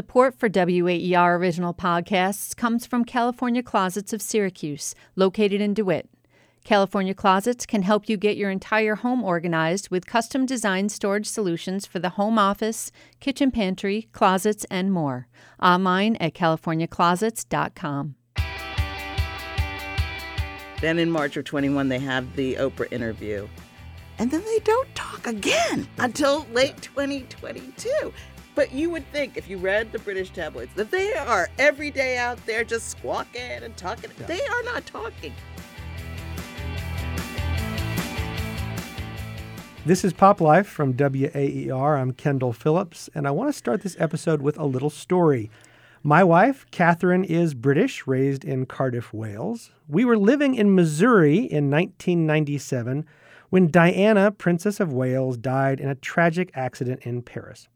Support for WAER original podcasts comes from California Closets of Syracuse, located in DeWitt. California Closets can help you get your entire home organized with custom designed storage solutions for the home office, kitchen pantry, closets, and more. Online at californiaclosets.com. Then in March of 21, they have the Oprah interview. And then they don't talk again until late 2022. But you would think, if you read the British tabloids, that they are every day out there just squawking and talking. Yeah. They are not talking. This is Pop Life from WAER. I'm Kendall Phillips, and I want to start this episode with a little story. My wife, Catherine, is British, raised in Cardiff, Wales. We were living in Missouri in 1997 when Diana, Princess of Wales, died in a tragic accident in Paris.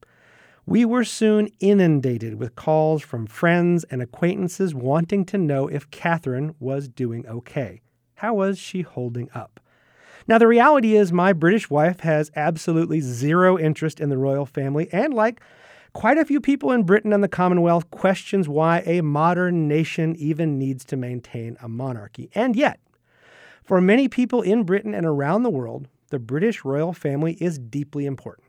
We were soon inundated with calls from friends and acquaintances wanting to know if Catherine was doing okay. How was she holding up? Now, the reality is, my British wife has absolutely zero interest in the royal family, and like quite a few people in Britain and the Commonwealth, questions why a modern nation even needs to maintain a monarchy. And yet, for many people in Britain and around the world, the British royal family is deeply important.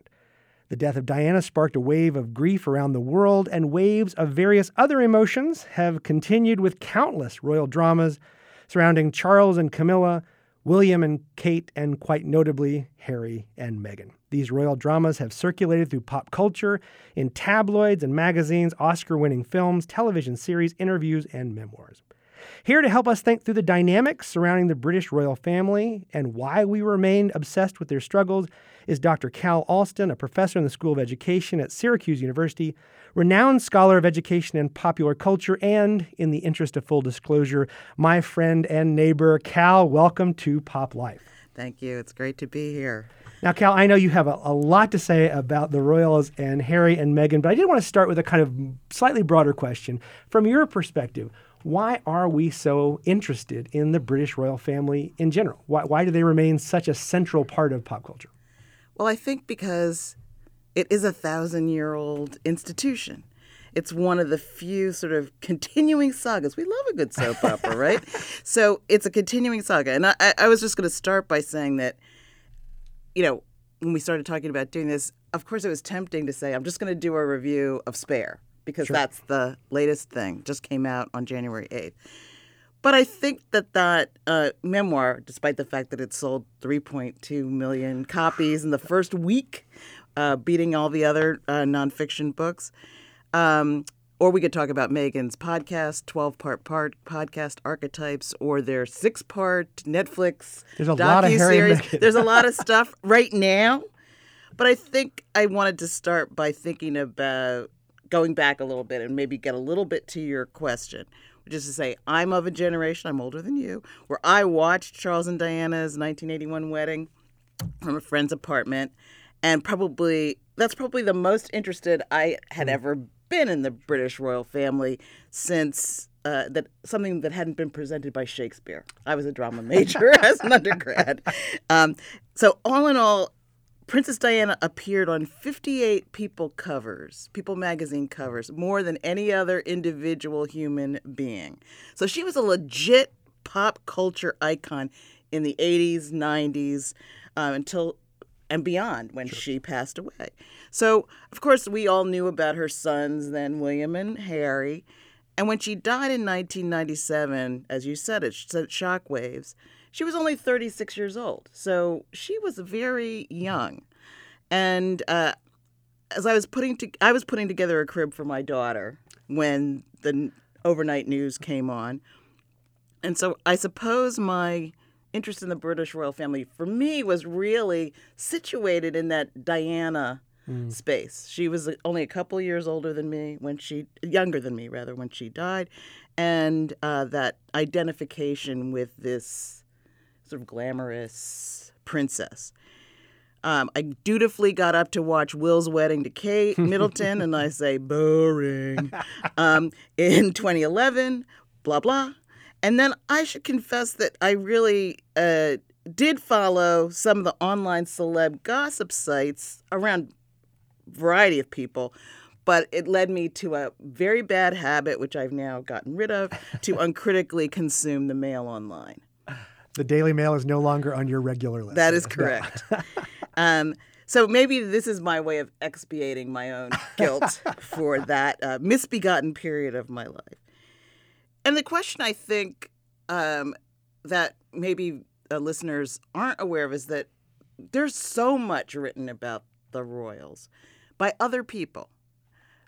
The death of Diana sparked a wave of grief around the world, and waves of various other emotions have continued with countless royal dramas surrounding Charles and Camilla, William and Kate, and quite notably, Harry and Meghan. These royal dramas have circulated through pop culture, in tabloids and magazines, Oscar winning films, television series, interviews, and memoirs. Here to help us think through the dynamics surrounding the British royal family and why we remain obsessed with their struggles is Dr. Cal Alston, a professor in the School of Education at Syracuse University, renowned scholar of education and popular culture, and, in the interest of full disclosure, my friend and neighbor. Cal, welcome to Pop Life. Thank you. It's great to be here. Now, Cal, I know you have a, a, lot to say about the Royals and Harry and Meghan, but I did want to start with a kind of slightly broader question. From your perspective, why are we so interested in the British royal family in general? Why, why do they remain such a central part of pop culture? Well, I think because it is a thousand year old institution. It's one of the few sort of continuing sagas. We love a good soap opera, right? So it's a continuing saga. And I, I was just going to start by saying that, you know, when we started talking about doing this, of course, it was tempting to say, I'm just going to do a review of Spare because sure. that's the latest thing, just came out on January 8th. But I think that that uh, memoir, despite the fact that it sold 3.2 million copies in the first week, uh, beating all the other uh, nonfiction books, um, or we could talk about Meghan's podcast, 12 part part podcast archetypes, or their six part Netflix There's a lot of Harry There's a lot of stuff right now. But I think I wanted to start by thinking about going back a little bit and maybe get a little bit to your question which is to say, I'm of a generation, I'm older than you, where I watched Charles and Diana's 1981 wedding from a friend's apartment. And probably, that's probably the most interested I had hmm. ever been in the British royal family since uh, that something that hadn't been presented by Shakespeare. I was a drama major as an undergrad. Um, so all in all, Princess Diana appeared on 58 People covers, People magazine covers, more than any other individual human being. So she was a legit pop culture icon in the 80s, 90s, uh, until and beyond when sure. she passed away. So, of course, we all knew about her sons, then William and Harry. And when she died in 1997, as you said, it sent shockwaves she was only 36 years old. So she was very young. And uh, as I was putting to, I was putting together a crib for my daughter when the overnight news came on. And so I suppose my interest in the British royal family for me was really situated in that Diana mm. space. She was only a couple years older than me when she, younger than me rather, when she died, and uh, that identification with this sort of glamorous princess. Um, I dutifully got up to watch Will's wedding to Kate Middleton, and I say boring. Um, in 2011, blah blah, and then I should confess that I really uh, did follow some of the online celeb gossip sites around variety of people, but it led me to a very bad habit, which I've now gotten rid of, to uncritically consume the mail online. The Daily Mail is no longer on your regular list. That is correct. um, so maybe this is my way of expiating my own guilt for that uh, misbegotten period of my life. And the question I think um, that maybe uh, listeners aren't aware of is that there's so much written about the royals by other people.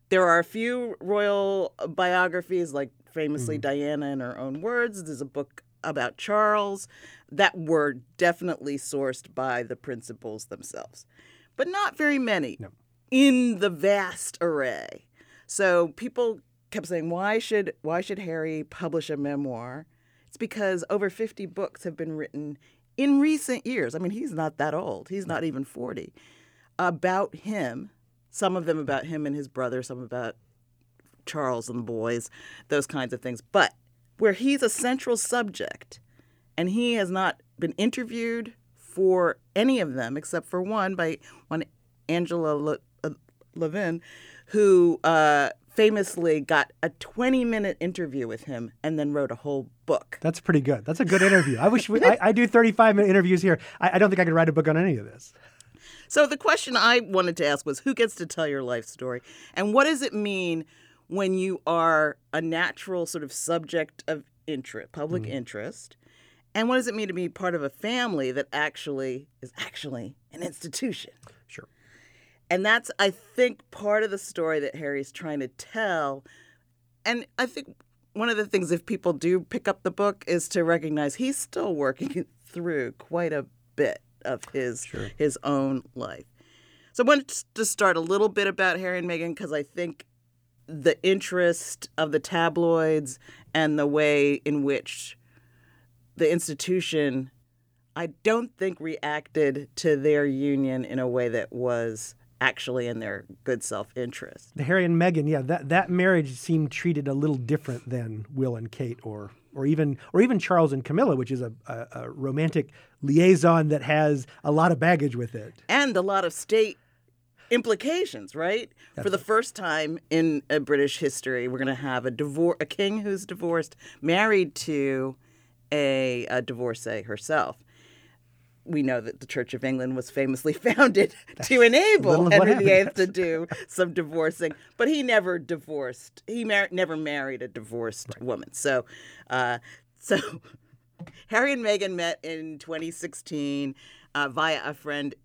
There are a few royal biographies, like famously mm-hmm. Diana in her own words. There's a book about Charles that were definitely sourced by the principals themselves, but not very many No. in the vast array. So people kept saying, "Why should why should Harry publish a memoir?" It's because over 50 books have been written in recent years. I mean, he's not that old. He's not even 40 about him. Some of them about him and his brother, some about Charles and the boys, those kinds of things. But where he's a central subject and he has not been interviewed for any of them except for one by one Angela Le- uh, Levin, who uh, famously got a 20 minute interview with him and then wrote a whole book. That's pretty good. That's a good interview. I wish we, I, I do 35 minute interviews here. I, I don't think I could write a book on any of this. So the question I wanted to ask was who gets to tell your life story? And what does it mean when you are a natural sort of subject of interest, public mm. interest? And what does it mean to be part of a family that actually is actually an institution? Sure. And that's, I think, part of the story that Harry's trying to tell. And I think one of the things, if people do pick up the book, is to recognize he's still working through quite a bit of his Sure. his own life. So I wanted to start a little bit about Harry and Meghan because I think the interest of the tabloids and the way in which the institution, I don't think reacted to their union in a way that was actually in their good self interest. The Harry and Meghan, yeah, that, that marriage seemed treated a little different than Will and Kate or or even or even Charles and Camilla, which is a, a, a romantic liaison that has a lot of baggage with it. and a lot of state implications, right? For the first time in uh, British history, we're going to have a divorce, a king who's divorced, married to a, a divorcee herself. We know that the Church of England was famously founded to enable little of what Henry VIII to do some divorcing, but he never divorced. He mar- never married a divorced woman. So, uh, so Harry and Meghan met in 2016 uh, via a friend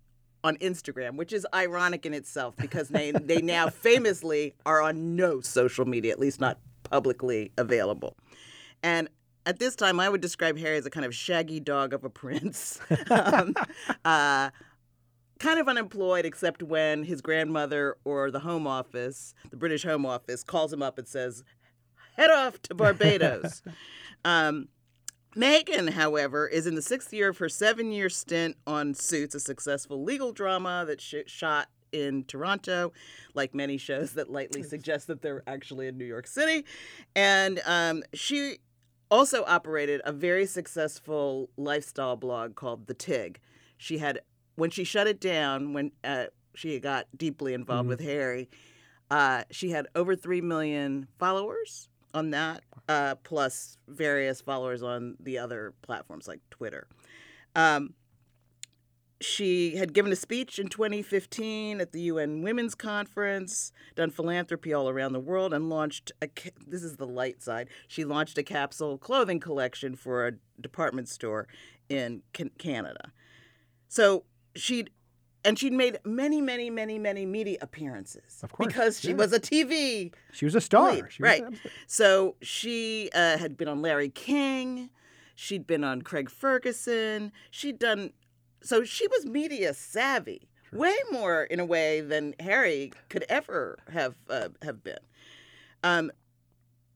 on Instagram, which is ironic in itself because they they now famously are on no social media, at least not publicly available. And at this time, I would describe Harry as a kind of shaggy dog of a prince. um, uh, kind of unemployed except when his grandmother or the Home Office, the British Home Office, calls him up and says, "Head off to Barbados." um, Meghan, however, is in the sixth year of her seven-year stint on Suits, a successful legal drama that sh- shot in Toronto, like many shows that lightly suggest that they're actually in New York City, and um, she also operated a very successful lifestyle blog called The Tig. She had when she shut it down when uh, she got deeply involved with Harry. Uh, she had over three million followers on that, uh, plus various followers on the other platforms like Twitter. Um, she had given a speech in 2015 at the UN Women's Conference, done philanthropy all around the world, and launched a. This is the light side. She launched a capsule clothing collection for a department store in Canada. So she'd. And she'd made many, many, many, many media appearances. Of course, Because she yeah. was a TV She was a star. lead, She was right. So she uh, had been on Larry King. She'd been on Craig Ferguson. She'd done. So she was media savvy, way more in a way than Harry could ever have uh, have been. Um,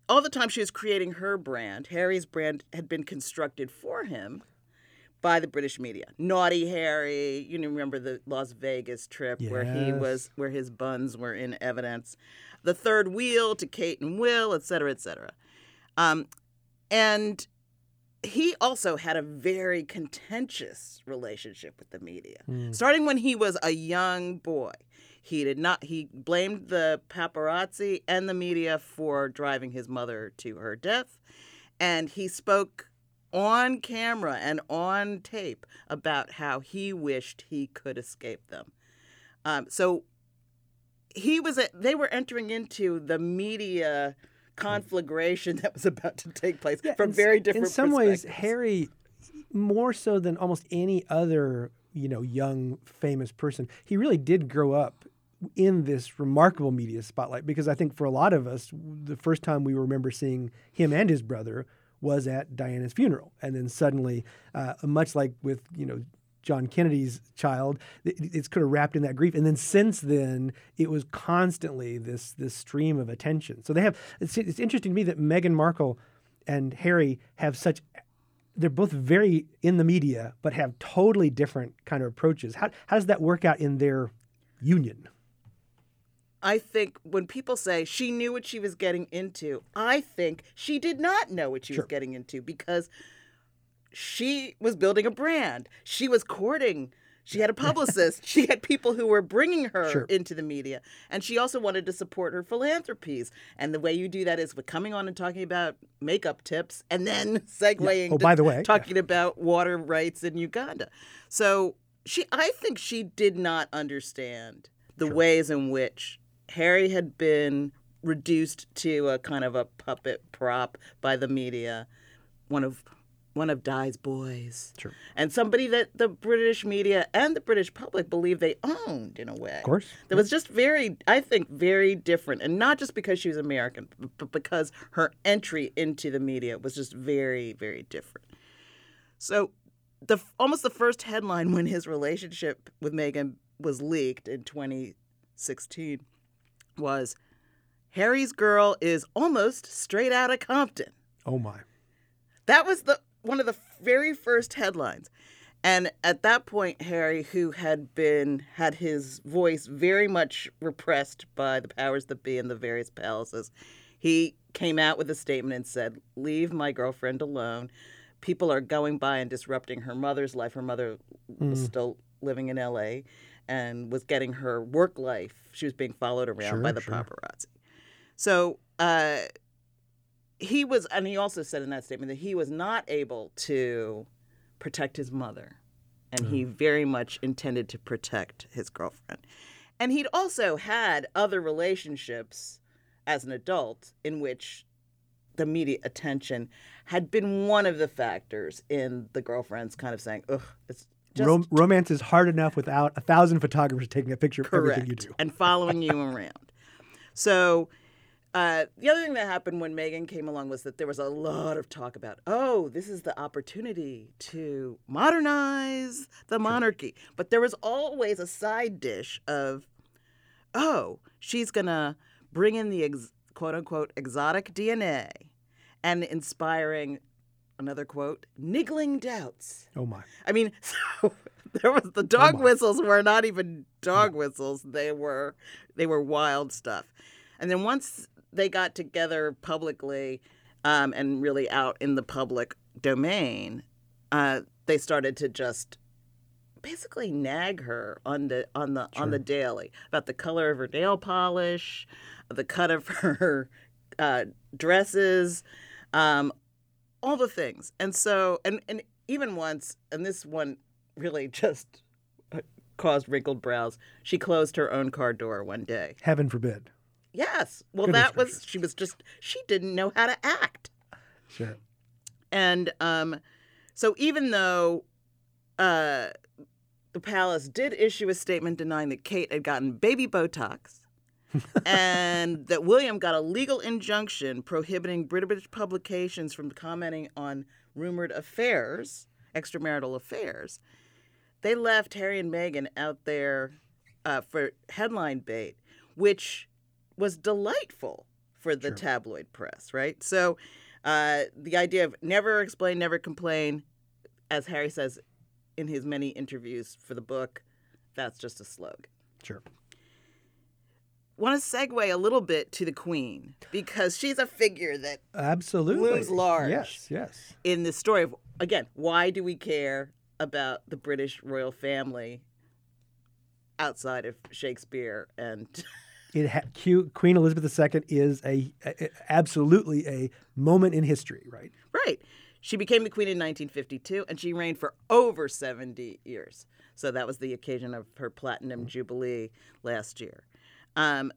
all the time she was creating her brand, Harry's brand had been constructed for him by the British media. Naughty Harry, you remember the Las Vegas trip where he was, where his buns were in evidence. The third wheel to Kate and Will, et cetera, et cetera. Um, and he also had a very contentious relationship with the media. Starting when he was a young boy, He did not. He blamed the paparazzi and the media for driving his mother to her death, and he spoke on camera and on tape about how he wished he could escape them. Um, so he was. A, they were entering into the media conflagration that was about to take place Yeah, from very different. In some ways. Harry, more so than almost any other, you know, young famous person, he really did grow up in this remarkable media spotlight. Because I think for a lot of us, the first time we remember seeing him and his brother was at Diana's funeral, and then suddenly, uh, much like with you know. John Kennedy's child, it- it's kind of wrapped in that grief, and then since then, it was constantly this this stream of attention. So they have. It's, it's interesting to me that Meghan Markle and Harry have such they're both very in the media but have totally different kind of approaches. How how does that work out in their union? I think when people say she knew what she was getting into, I think she did not know what she Sure. was getting into because she was building a brand. She was courting. She had a publicist. she had people who were bringing her Sure. into the media. And she also wanted to support her philanthropies. And the way you do that is with coming on and talking about makeup tips and then segueing Oh, to by the way, yeah. talking about water rights in Uganda. So she I think she did not understand the ways in which Harry had been reduced to a kind of a puppet prop by the media, one of one of Di's boys. Sure. And somebody that the British media and the British public believed they owned in a way. Of course. That was just very, I think, very different. And not just because she was American, but because her entry into the media was just very, very different. So, the almost the first headline when his relationship with Meghan was leaked in 2016 was Harry's girl is almost straight out of Compton. Oh my. That was the one of the very first headlines. And at that point, Harry, who had been had his voice very much repressed by the powers that be in the various palaces, he came out with a statement and said, "Leave my girlfriend alone. People are going by and disrupting her mother's life. Her mother was still living in L.A. and was getting her work life. She was being followed around Sure, by the sure. paparazzi. So." Uh, he was and he also said in that statement that he was not able to protect his mother and he mm. very much intended to protect his girlfriend and he'd also had other relationships as an adult in which the media attention had been one of the factors in the girlfriend's kind of saying ugh it's just Rom- romance is hard enough without a thousand photographers taking a picture of correct everything you do. and following you around. So uh, the other thing that happened when Meghan came along was that there was a lot of talk about, oh, this is the opportunity to modernize the monarchy. But there was always a side dish of, oh, she's going to bring in the ex- quote unquote exotic DNA and inspiring, another quote, niggling doubts. Oh my. I mean, so there was the dog my. whistles were not even dog whistles; they were they were wild stuff. And then once they got together publicly um, and really out in the public domain, uh, they started to just basically nag her on the on the on the daily about the color of her nail polish, the cut of her uh, dresses, um, all the things. And so, and and even once, and this one really just caused wrinkled brows. She closed her own car door one day. Heaven forbid. Yes. Well, Goodness that was gracious. she was just she didn't know how to act. Sure. And um, so even though uh, the palace did issue a statement denying that Kate had gotten baby Botox and that William got a legal injunction prohibiting British publications from commenting on rumored affairs, extramarital affairs, they left Harry and Meghan out there uh, for headline bait, which was delightful for the tabloid press, right? So uh, the idea of never explain, never complain, as Harry says in his many interviews for the book, that's just a slogan. Sure. Want to segue a little bit to the Queen because she's a figure that Absolutely. Looms large. Yes, yes. in the story of again, why do we care about the British royal family? outside of Shakespeare and It ha- Q, Queen Elizabeth II is a, a absolutely a moment in history, right? right. She became the queen in 1952 and she reigned for over 70 years. So that was the occasion of her platinum jubilee last year. Um,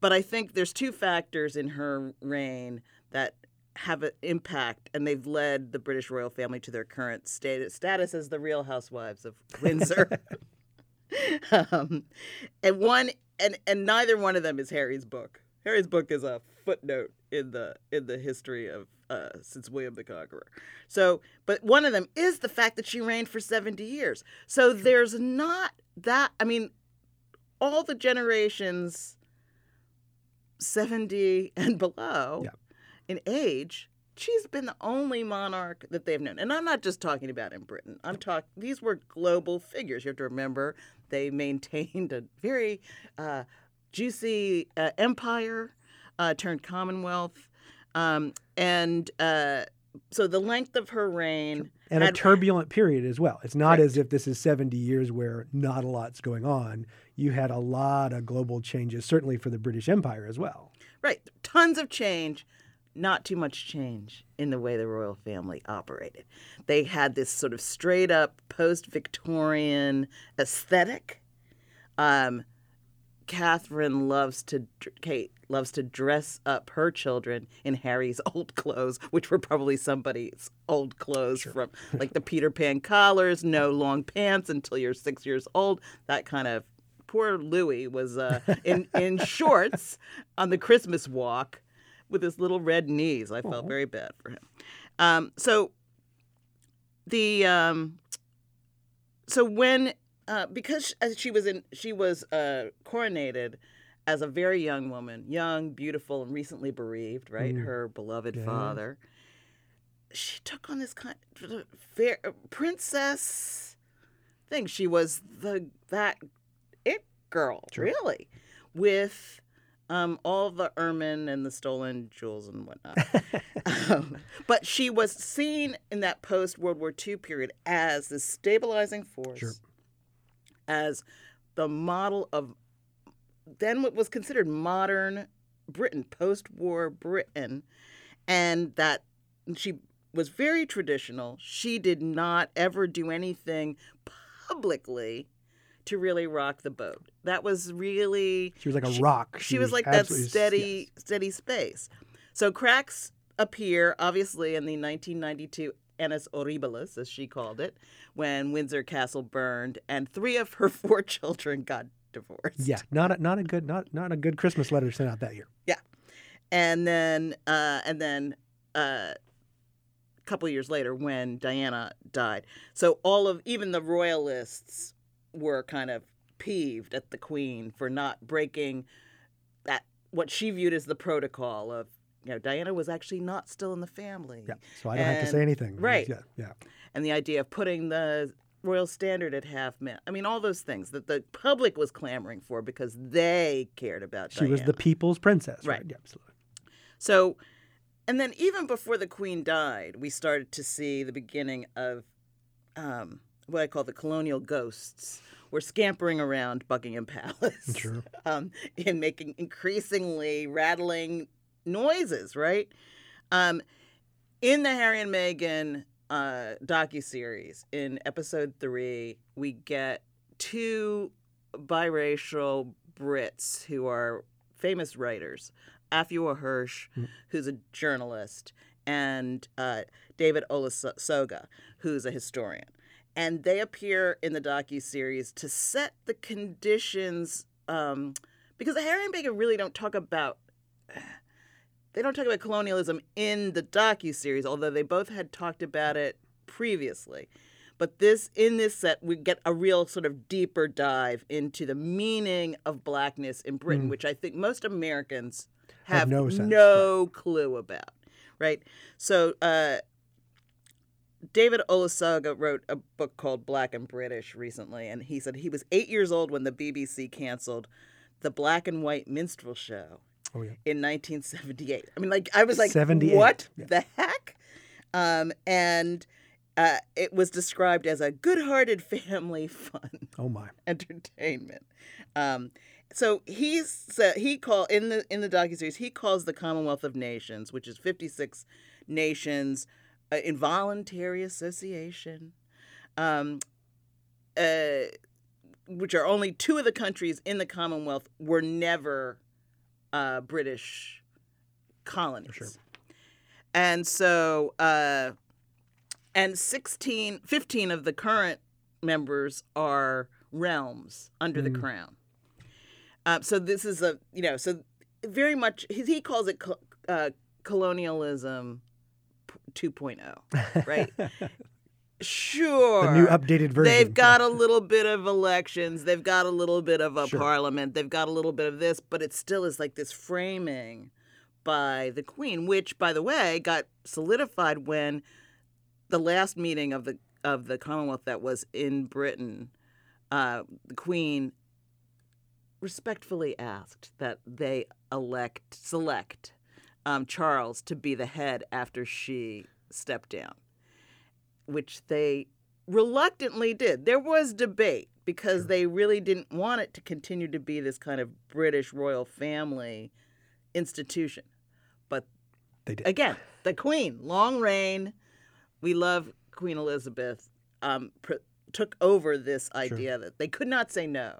but I think there's two factors in her reign that have an impact, and they've led the British royal family to their current status, status as the Real Housewives of Windsor. um, and one, and and neither one of them is Harry's book. Harry's book is a footnote in the in the history of uh, since William the Conqueror. So, but one of them is the fact that she reigned for seventy years. So there's not that. I mean, all the generations 70 and below Yeah. in age, she's been the only monarch that they've known. And I'm not just talking about in Britain. I'm talking these were global figures. You have to remember they maintained a very uh, juicy uh, empire uh, turned commonwealth. Um, and uh, so the length of her reign And a turbulent period as well. It's not Right. as if this is 70 years where not a lot's going on. You had a lot of global changes, certainly for the British Empire as well. Right. Tons of change, not too much change in the way the royal family operated. They had this sort of straight up post Victorian aesthetic. Um, Catherine loves to, Kate loves to dress up her children in Harry's old clothes, which were probably somebody's old clothes from like the Peter Pan collars, no long pants until you're six years old, that kind of. Poor Louis was uh, in in shorts on the Christmas walk with his little red knees. I felt very bad for him. Um, so the um, so when uh, because as she was in she was uh, coronated as a very young woman, young, beautiful, and recently bereaved. Right, her beloved Yeah. father. She took on this kind of fair, princess thing. She was the that it girl, really, with um, all the ermine and the stolen jewels and whatnot. um, but she was seen in that post World War II period as the stabilizing force, Sure. as the model of then what was considered modern Britain, post war Britain, and that she was very traditional. She did not ever do anything publicly to really rock the boat. That was really She was like a rock. she was like that steady yes. steady space. So cracks appear obviously in the 1992 Annus Horribilis, as she called it, when Windsor Castle burned and three of her four children got divorced. Yeah, not a, not a good not not a good Christmas letter sent out that year. Yeah. And then uh, and then uh, a couple years later when Diana died. So all of even the royalists were kind of peeved at the queen for not breaking that what she viewed as the protocol of you know Diana was actually not still in the family. Yeah, so I don't have to say anything. right. Yeah, yeah. And the idea of putting the royal standard at half mast. I mean all those things that the public was clamoring for because they cared about She was the people's princess. Right. Right. Yeah, absolutely. So, and then even before the queen died, we started to see the beginning of um, what I call the colonial ghosts were scampering around Buckingham Palace Sure. um, and making increasingly rattling noises, right? Um, in the Harry and Meghan uh, docuseries, in episode three, we get two biracial Brits who are famous writers, Afua Hirsch, who's a journalist, and uh, David Olusoga, who's a historian. And they appear in the docu-series to set the conditions, um, because the Harry and Meghan really don't talk about they don't talk about colonialism in the docu-series, although they both had talked about it previously. But this in this set, we get a real sort of deeper dive into the meaning of blackness in Britain, which I think most Americans Have have, no sense, no clue about. Right? So uh, David Olusoga wrote a book called Black and British recently, and he said he was eight years old when the BBC canceled the black and white minstrel show Oh yeah. in 1978. I mean, like I was like, 78, what yeah. the heck? Um, and uh, it was described as a good-hearted family fun Oh my. entertainment. Um, so he's uh, he call in the in the docuseries he calls the Commonwealth of Nations, which is 56 nations, uh, involuntary association, um, uh, which are only two of the countries in the Commonwealth were never uh, British colonies. sure. And so, uh, and 16, 15 of the current members are realms under the crown. Uh, so this is a, you know, so very much, he, he calls it co- uh, colonialism 2.0, right? sure. The new updated version. They've got a little bit of elections. They've got a little bit of a Sure. parliament. They've got a little bit of this, but it still is like this framing by the queen, which, by the way, got solidified when the last meeting of the of the Commonwealth that was in Britain, uh, the Queen respectfully asked that they elect select um, Charles to be the head after she stepped down, which they reluctantly did. There was debate because they really didn't want it to continue to be this kind of British royal family institution. But They did. again, the Queen, long reign. We love Queen Elizabeth. Um, pr- took over this idea that they could not say no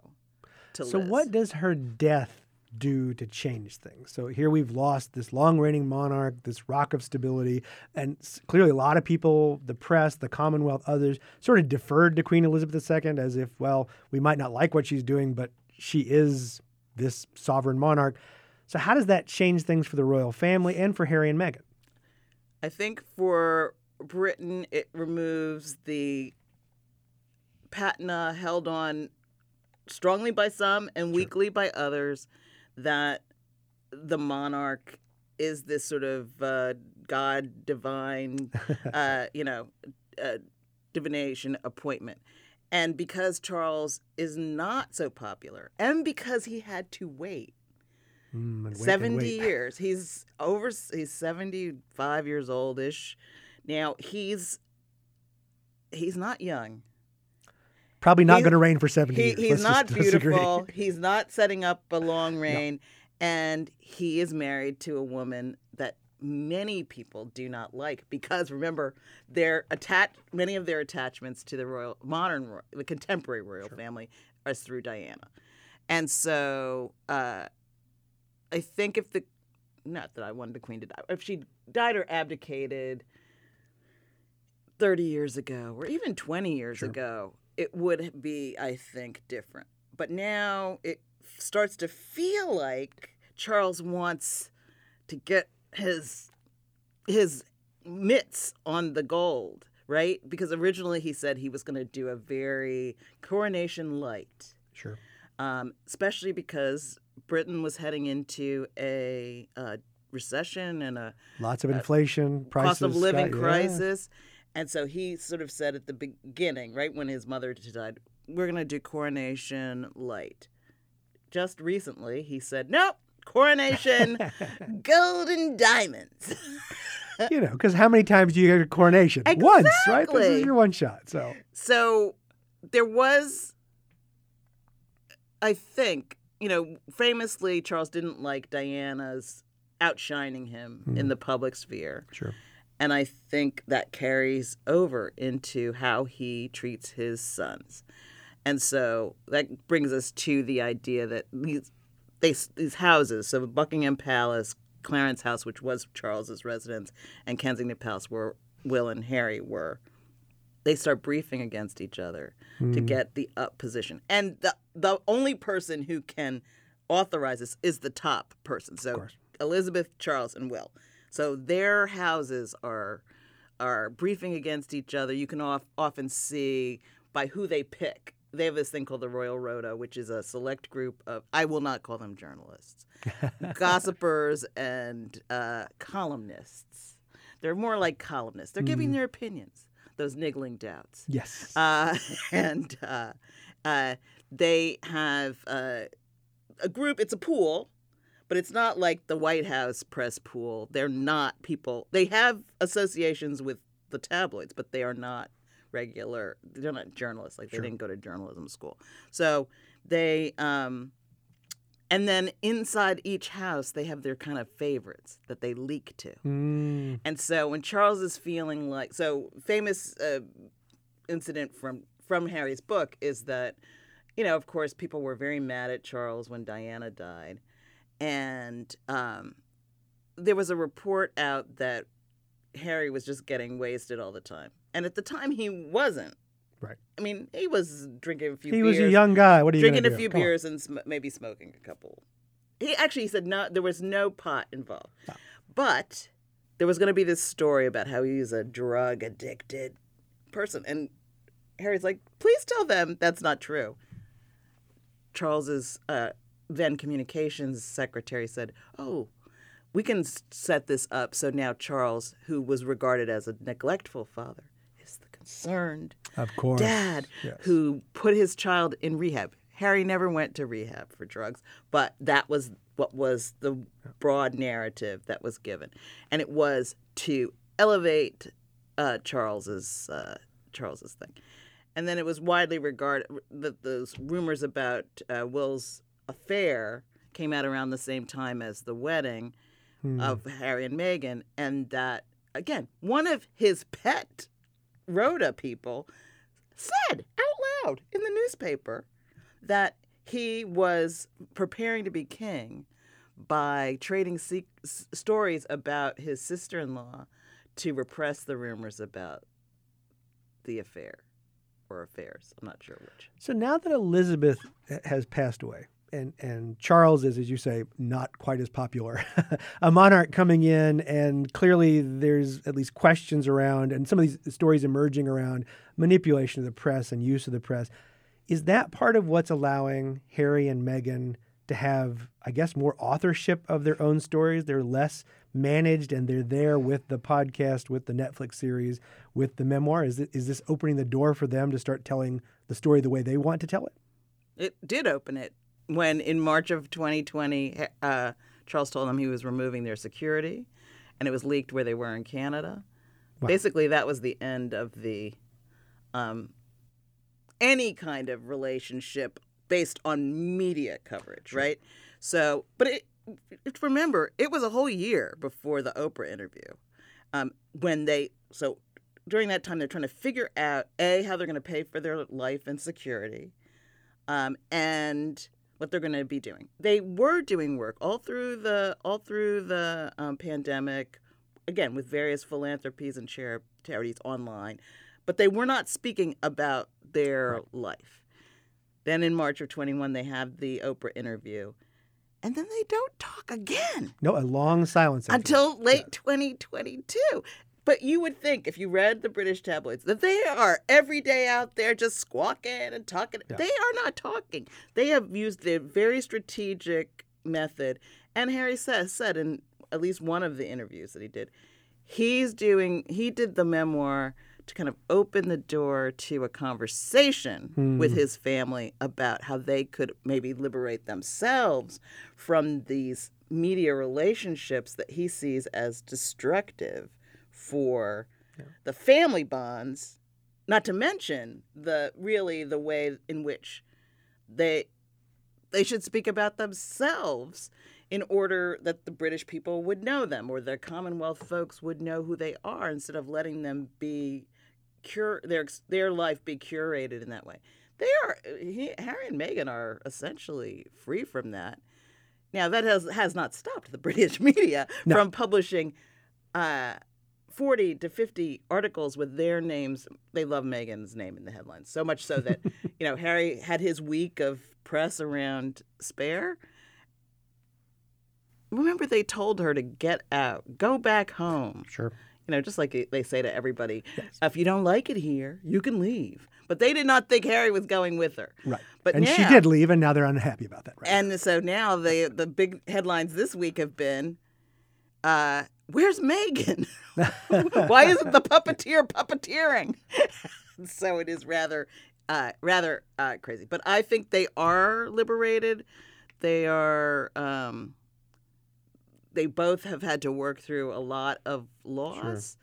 to So Liz. what does her death do to change things? So here we've lost this long-reigning monarch, this rock of stability, and clearly a lot of people, the press, the Commonwealth, others, sort of deferred to Queen Elizabeth II as if, well, we might not like what she's doing, but she is this sovereign monarch. So how does that change things for the royal family and for Harry and Meghan? I think for Britain, it removes the patina held on strongly by some and weakly by others that the monarch is this sort of uh, God divine, uh, you know, uh, divination appointment. And because Charles is not so popular, and because he had to wait Mm, wait 70 wait. years. He's over he's 75 years oldish. Now, he's he's not young. Probably not going to reign for 70 He, years. he's Let's not beautiful. He's not setting up a long reign and he is married to a woman that many people do not like because remember their attach many of their attachments to the royal modern ro- the contemporary royal family are through Diana. And so uh, I think if the not that I wanted the queen to die, if she died or abdicated 30 years ago or even 20 years Sure. ago, it would be, I think, different. But now it starts to feel like Charles wants to get his his mitts on the gold, right? Because originally he said he was going to do a very coronation light Sure. um, especially because Britain was heading into a uh, recession and a Lots of inflation, prices, cost of living sky- yeah. And so he sort of said at the beginning, right when his mother died, we're going to do coronation light. Just recently, he said, nope, coronation, gold and diamonds. you know, because how many times do you get a coronation? Once, right? This is your one shot. So So there was, I think, you know, famously, Charles didn't like Diana's outshining him in hmm. the public sphere. sure. And I think that carries over into how he treats his sons. And so that brings us to the idea that these they, these houses, so Buckingham Palace, Clarence House, which was Charles's residence, and Kensington Palace, where Will and Harry were, they start briefing against each other to hmm. get the up position. And the the only person who can authorize this is the top person. So. Elizabeth, Charles, and Will. So their houses are are briefing against each other. You can of, often see by who they pick. They have this thing called the Royal Rota, which is a select group of I will not call them journalists, gossipers and uh, columnists. They're more like columnists. They're giving their opinions. Those niggling doubts. Yes. Uh, and uh, uh, they have uh, a group. It's a pool, but it's not like the White House press pool. They're not people. They have associations with the tabloids, but they are not regular. They're not journalists. Like they didn't go to journalism school. So they, um, and then inside each house, they have their kind of favorites that they leak to. Mm, And so when Charles is feeling like so famous uh, incident from from Harry's book is that you know of course people were very mad at Charles when Diana died, and um, there was a report out that Harry was just getting wasted all the time, and at the time he wasn't. Right. I mean, he was drinking a few. he beers, was a young guy. What are you drinking a few Come on. beers and sm- maybe smoking a couple. He actually said no. There was no pot involved, Ah. but there was going to be this story about how he's a drug addicted person, and Harry's like, "Please tell them that's not true." Charles's uh, then communications secretary said, "Oh, we can set this up so now Charles, who was regarded as a neglectful father, is the concerned." Of course. dad Yes. who put his child in rehab. Harry never went to rehab for drugs, but that was what was the broad narrative that was given, and it was to elevate uh, Charles's uh, Charles's thing, and then it was widely regarded that those rumors about uh, Will's affair came out around the same time as the wedding hmm. of Harry and Meghan, and that again one of his pet Rota people said out loud in the newspaper that he was preparing to be king by trading se- stories about his sister-in-law to repress the rumors about the affair or affairs. I'm not sure which. So now that Elizabeth has passed away, and, and Charles is, as you say, not quite as popular, a monarch coming in, and clearly there's at least questions around, and some of these stories emerging around manipulation of the press and use of the press. Is that part of what's allowing Harry and Meghan to have, I guess, more authorship of their own stories? They're less managed and they're there with the podcast, with the Netflix series, with the memoir. Is, is this opening the door for them to start telling the story the way they want to tell it? It did open it when in March of 2020, uh, Charles told them he was removing their security, and it was leaked where they were in Canada. Basically, that was the end of the um, any kind of relationship based on media coverage, right? So, but it, it, remember, it was a whole year before the Oprah interview um, when they so during that time they're trying to figure out a how they're going to pay for their life and security um, and what they're going to be doing. They were doing work all through the all through the um, pandemic, again with various philanthropies and charities online, but they were not speaking about their life. Then in March of 21, they have the Oprah interview, and then they don't talk again No, a long silence until late 2022. But you would think if you read the British tabloids that they are every day out there just squawking and talking. They are not talking. They have used a very strategic method. And Harry says, said in at least one of the interviews that he did, he's doing, he did the memoir to kind of open the door to a conversation hmm. with his family about how they could maybe liberate themselves from these media relationships that he sees as destructive for the family bonds not to mention the really the way in which they they should speak about themselves in order that the British people would know them or the Commonwealth folks would know who they are instead of letting them be cure their their life be curated in that way. They are he, Harry and Meghan are essentially free from that. Now that has has not stopped the British media No. from publishing uh, 40 to 50 articles with their names. They love Meghan's name in the headlines so much so that you know Harry had his week of press around Spare. Remember, they told her to get out, go back home. Sure. You know, just like they say to everybody, if you don't like it here, you can leave. But they did not think Harry was going with her. Right. But and she did leave, and now they're unhappy about that. Right. And so now the the big headlines this week have been, uh, "Where's Meghan? Why isn't the puppeteer puppeteering?" so it is rather, uh, rather uh, crazy. But I think they are liberated. They are. Um, they both have had to work through a lot of loss.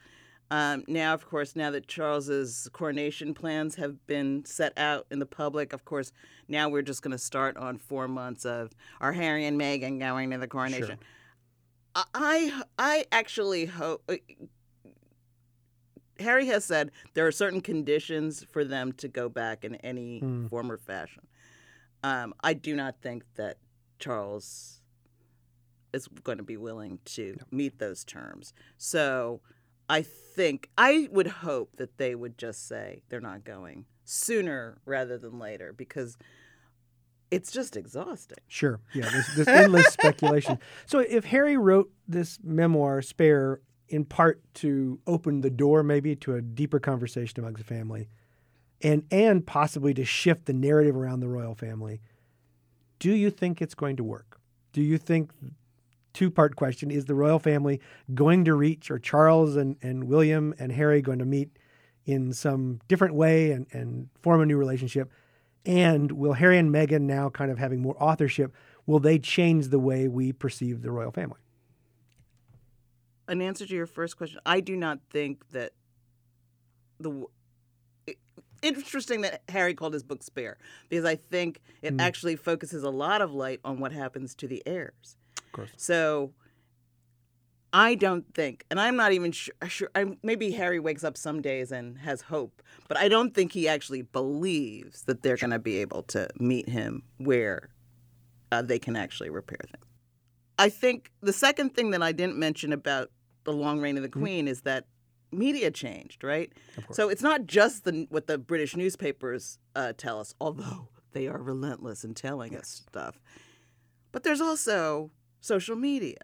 Um, now, of course, now that Charles's coronation plans have been set out in the public, of course, now we're just going to start on four months of are Harry and Meghan going to the coronation. I, I I actually hope. uh, Harry has said there are certain conditions for them to go back in any Hmm. form or fashion. Um, I do not think that Charles is going to be willing to meet those terms. So I think, I would hope that they would just say they're not going sooner rather than later because it's just exhausting. Sure. Yeah. There's, there's endless speculation. So if Harry wrote this memoir, Spare, in part to open the door maybe to a deeper conversation amongst the family and and possibly to shift the narrative around the royal family, do you think it's going to work? Do you think two part question is the royal family going to reach or Charles and, and William and Harry going to meet in some different way and, and form a new relationship? And will Harry and Meghan now kind of having more authorship, will they change the way we perceive the royal family? An answer to your first question, I do not think that the it- interesting that Harry called his book Spare because I think it Mm. actually focuses a lot of light on what happens to the heirs. Of course. So I don't think, and I'm not even sure. sure I, maybe Harry wakes up some days and has hope, but I don't think he actually believes that they're going to be able to meet him where uh, they can actually repair things. I think the second thing that I didn't mention about the long reign of the queen is that media changed, right? So it's not just the what the British newspapers uh, tell us, although they are relentless in telling us stuff. But there's also social media.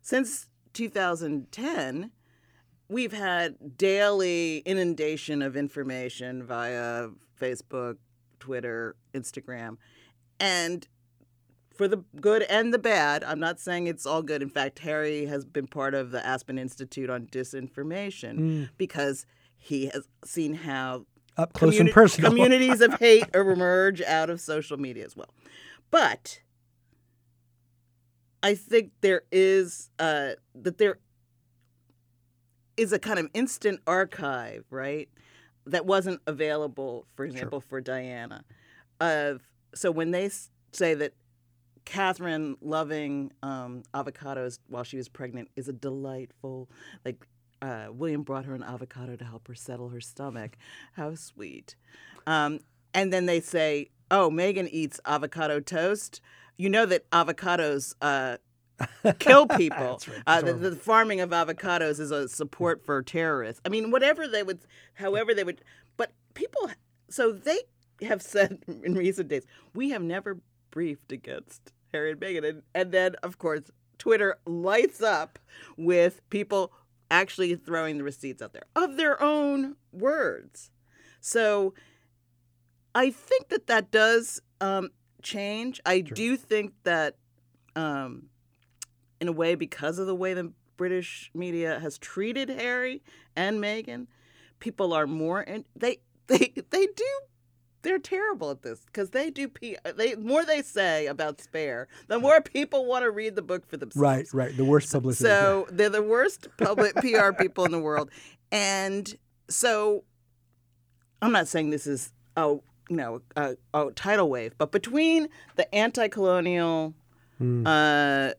Since 2010, we've had daily inundation of information via Facebook, Twitter, Instagram, and for the good and the bad, I'm not saying it's all good. In fact, Harry has been part of the Aspen Institute on Disinformation Mm, because he has seen how up close and personal. communities of hate emerge out of social media as well. But I think there is uh, that there is a kind of instant archive, right? That wasn't available, for example, for Diana. Of so when they say that Catherine loving um, avocados while she was pregnant is a delightful, like uh, William brought her an avocado to help her settle her stomach. How sweet. Um, and then they say, oh, Meghan eats avocado toast. You know that avocados uh, kill people. Right. Uh, the, the farming of avocados is a support for terrorists. I mean, whatever they would, however they would, but people, so they have said in recent days, we have never briefed against Harry and Meghan. And, and then, of course, Twitter lights up with people actually throwing the receipts out there of their own words. So I think that that does um, change. I Sure. do think that, um, in a way, because of the way the British media has treated Harry and Meghan, people are more and they they they do they're terrible at this because they do P. They more they say about Spare, the more people want to read the book for themselves. Right, right. The worst publicity. So they're the worst public PR people in the world, and so I'm not saying this is a you know a, a tidal wave, but between the anti-colonial Hmm. uh,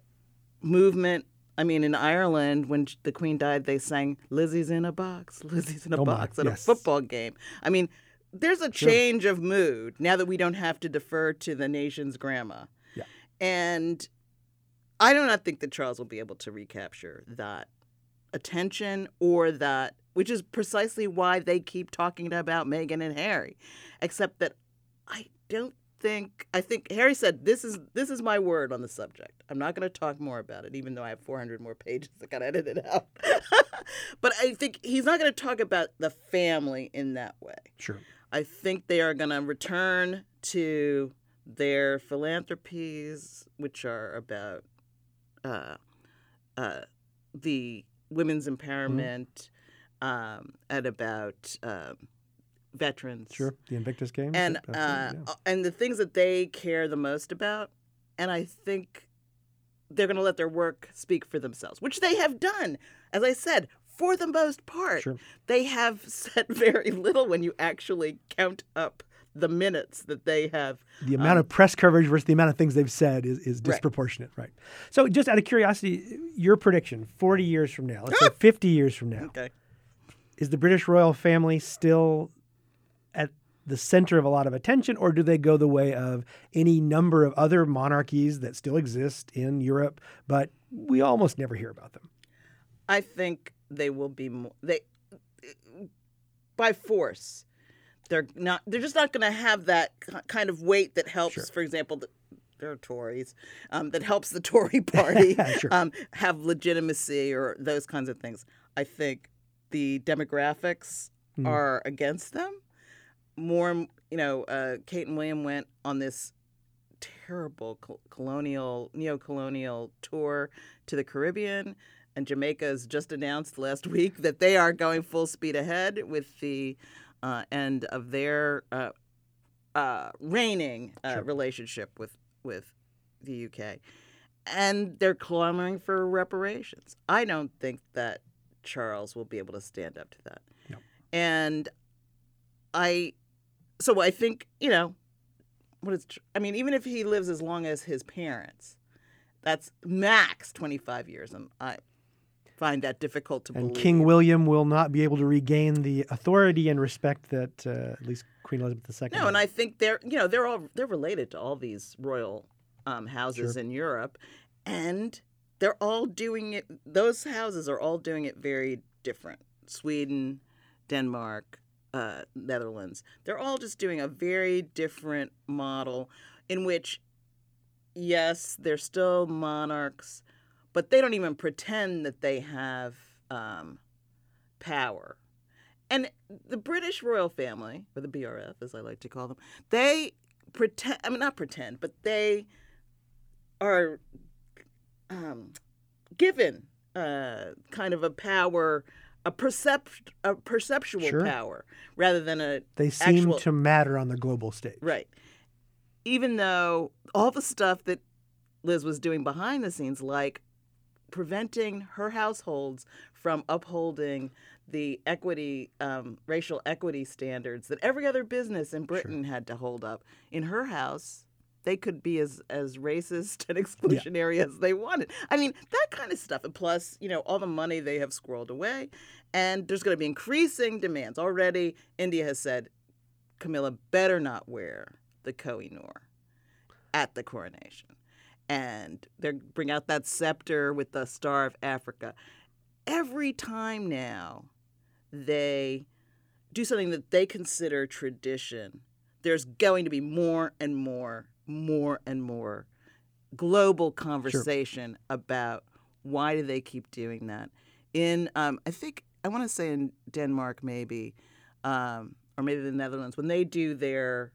movement. I mean, in Ireland, when the Queen died, they sang "Lizzie's in a box, Lizzie's in a Oh my, box" at yes. a football game. I mean, there's a change of mood now that we don't have to defer to the nation's grandma. Yeah. And I do not think that Charles will be able to recapture that attention or that, which is precisely why they keep talking about Meghan and Harry, except that I don't think I think Harry said this is this is my word on the subject. I'm not going to talk more about it, even though I have 400 more pages that got edited out. but I think he's not going to talk about the family in that way. sure. I think they are going to return to their philanthropies, which are about uh, uh, the women's empowerment um, and about um, veterans. Sure. The Invictus Games. And uh, yeah. and the things that they care the most about, and I think they're going to let their work speak for themselves, which they have done. As I said, for the most part. Sure. They have said very little when you actually count up the minutes that they have. The amount of press coverage versus the amount of things they've said is, is disproportionate, right. So, just out of curiosity, your prediction 40 years from now, let's say 50 years from now, Okay. Is the British royal family still at the center of a lot of attention, or do they go the way of any number of other monarchies that still exist in Europe, but we almost never hear about them? I think they will be more. They by force. They're not. They're just not going to have that kind of weight that helps. Sure. For example, the, they're Tories. Um, that helps the Tory party Sure. um, have legitimacy or those kinds of things. I think the demographics Mm. are against them. More, you know, uh, Kate and William went on this terrible colonial, neo-colonial tour to the Caribbean, and Jamaica has just announced last week that they are going full speed ahead with the uh, end of their uh, uh, reigning uh, Sure. relationship with with the UK, and they're clamoring for reparations. I don't think that Charles will be able to stand up to that, No. and I, so I think you know what is I mean, even if he lives as long as his parents, that's max 25 years. And I find that difficult to believe. And believe. King William will not be able to regain the authority and respect that uh, at least Queen Elizabeth II. No, and I think they're, you know, they're all, they're related to all these royal um, houses Sure. in Europe. And they're all doing it, those houses are all doing it very different. Sweden, Denmark, uh, Netherlands. They're all just doing a very different model in which, yes, they're still monarchs, but they don't even pretend that they have um, power. And the British royal family, or the BRF as I like to call them, they pretend, I mean, not pretend, but they are um, given uh, kind of a power, a, percept, a perceptual Sure. power rather than a they seem actual- to matter on the global stage. Right. Even though all the stuff that Liz was doing behind the scenes, like preventing her households from upholding the equity, um, racial equity standards that every other business in Britain had to hold up, in her house, they could be as, as racist and exclusionary as they wanted. I mean, that kind of stuff. And plus, you know, all the money they have squirreled away. And there's going to be increasing demands. Already, India has said Camilla better not wear the Kohinoor at the coronation. And they bring out that scepter with the Star of Africa. Every time now they do something that they consider tradition, there's going to be more and more, more and more global conversation about why do they keep doing that. In, um, I think, I want to say in Denmark, maybe, um, or maybe the Netherlands, when they do their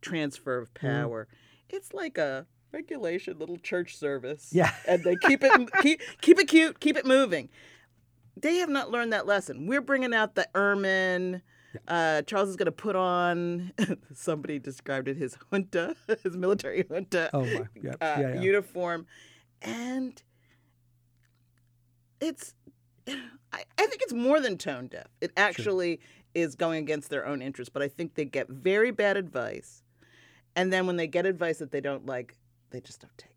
transfer of power, it's like a regulation little church service. Yeah. and they keep it keep keep it cute, keep it moving. They have not learned that lesson. We're bringing out the ermine. Uh, Charles is going to put on. somebody described it his junta, his military junta Oh, my. Yeah. uh, yeah, yeah. uniform, and it's. I, I think it's more than tone deaf. It actually is going against their own interests. But I think they get very bad advice, and then when they get advice that they don't like, they just don't take it.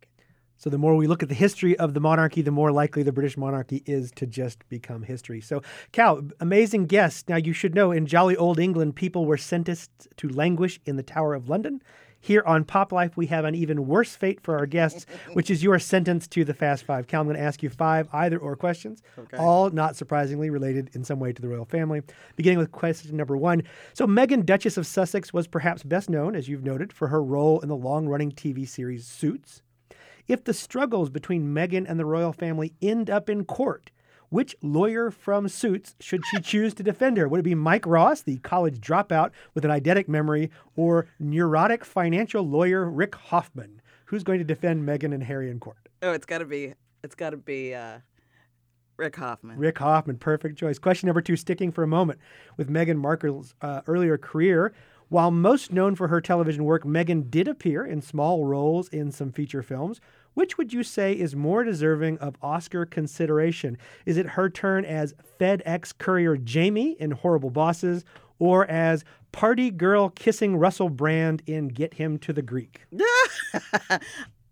So the more we look at the history of the monarchy, the more likely the British monarchy is to just become history. So, Cal, amazing guest. Now, you should know in jolly old England, people were sentenced to languish in the Tower of London. Here on Pop Life, we have an even worse fate for our guests, which is your sentence to the Fast Five. Cal, I'm going to ask you five either or questions, all not surprisingly related in some way to the royal family. Beginning with question number one. So, Meghan, Duchess of Sussex, was perhaps best known, as you've noted, for her role in the long running TV series Suits. If the struggles between Meghan and the royal family end up in court, which lawyer from Suits should she choose to defend her? Would it be Mike Ross, the college dropout with an eidetic memory, or neurotic financial lawyer Rick Hoffman? Who's going to defend Meghan and Harry in court? Oh, it's got to be. It's got to be uh, Rick Hoffman. Rick Hoffman, perfect choice. Question number two, sticking for a moment with Meghan Markle's uh, earlier career. While most known for her television work, Meghan did appear in small roles in some feature films. Which would you say is more deserving of Oscar consideration? Is it her turn as FedEx courier Jamie in Horrible Bosses or as party girl kissing Russell Brand in Get Him to the Greek?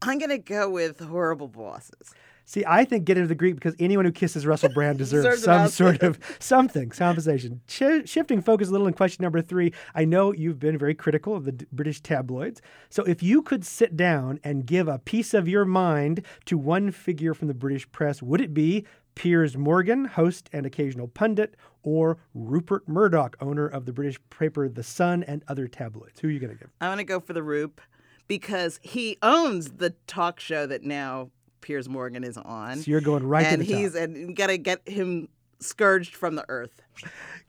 I'm going to go with Horrible Bosses. See, I think get him to the Greek because anyone who kisses Russell Brand deserves Deserves some sort of something, compensation. Sh- shifting focus a little in question number three, I know you've been very critical of the d- British tabloids. So if you could sit down and give a piece of your mind to one figure from the British press, would it be Piers Morgan, host and occasional pundit, or Rupert Murdoch, owner of the British paper The Sun and other tabloids? Who are you going to give? I'm going to go for the Roop because he owns the talk show that now Piers Morgan is on. So you're going right and to the top. and got to get him scourged from the earth.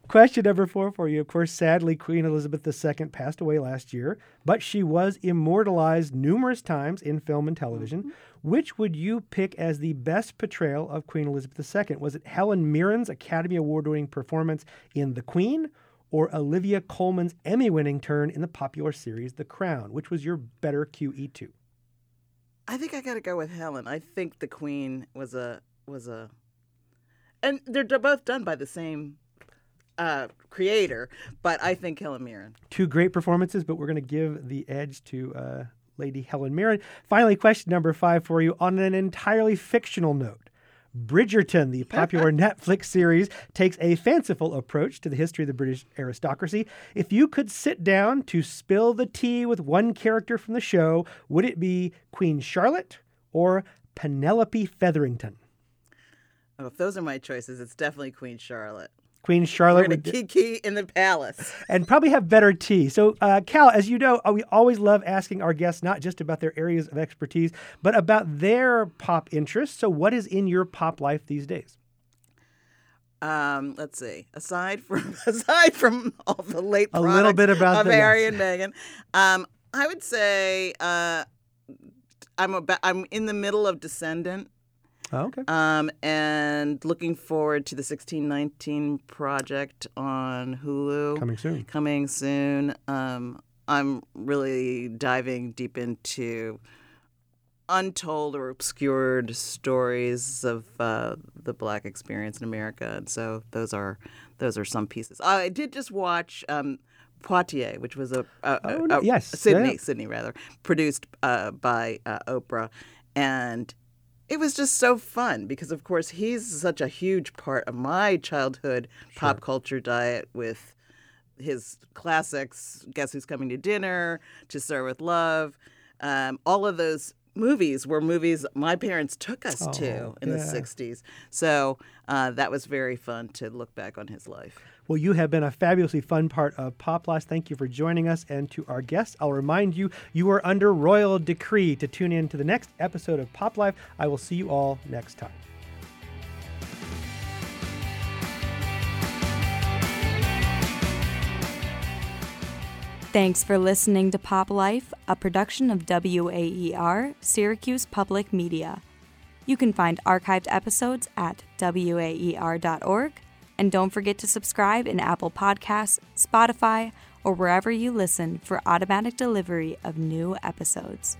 Question number four for you. Of course, sadly, Queen Elizabeth II passed away last year, but she was immortalized numerous times in film and television. Mm-hmm. Which would you pick as the best portrayal of Queen Elizabeth II? Was it Helen Mirren's Academy Award winning performance in The Queen or Olivia Colman's Emmy winning turn in the popular series The Crown? Which was your better QE2? I think I got to go with Helen. I think the Queen was a was a, and they're both done by the same uh, creator, but I think Helen Mirren. two great performances, but we're going to give the edge to uh, Lady Helen Mirren. Finally, question number five for you on an entirely fictional note. Bridgerton, the popular Netflix series, takes a fanciful approach to the history of the British aristocracy. If you could sit down to spill the tea with one character from the show, would it be Queen Charlotte or Penelope Featherington? Oh, if those are my choices, it's definitely Queen Charlotte. Queen Charlotte would kiki in the palace. and probably have better tea. So, uh, Cal, as you know, uh, we always love asking our guests not just about their areas of expertise, but about their pop interests. So, what is in your pop life these days? Um, let's see. Aside from aside from all the late A little bit about of the- Harry and Meghan, um, I would say uh, I'm about, I'm in the middle of Descendant. Oh, okay. Um, and looking forward to the 1619 project on Hulu. Coming soon. Coming soon. Um, I'm really diving deep into untold or obscured stories of uh, the Black experience in America, and so those are those are some pieces. I did just watch. Um, Poitier, which was a, a, Oh, a- a- yes, Sidney, yeah. Sidney rather, produced uh, by uh, Oprah, and it was just so fun because, of course, he's such a huge part of my childhood pop culture diet with his classics, Guess Who's Coming to Dinner, To Sir with Love. Um, all of those movies were movies my parents took us to Oh, in the 60s. So uh, that was very fun to look back on his life. Well, you have been a fabulously fun part of Pop Life. Thank you for joining us. And to our guests, I'll remind you, you are under royal decree to tune in to the next episode of Pop Life. I will see you all next time. Thanks for listening to Pop Life, a production of WAER, Syracuse Public Media. You can find archived episodes at waer.org, and don't forget to subscribe in Apple Podcasts, Spotify, or wherever you listen for automatic delivery of new episodes.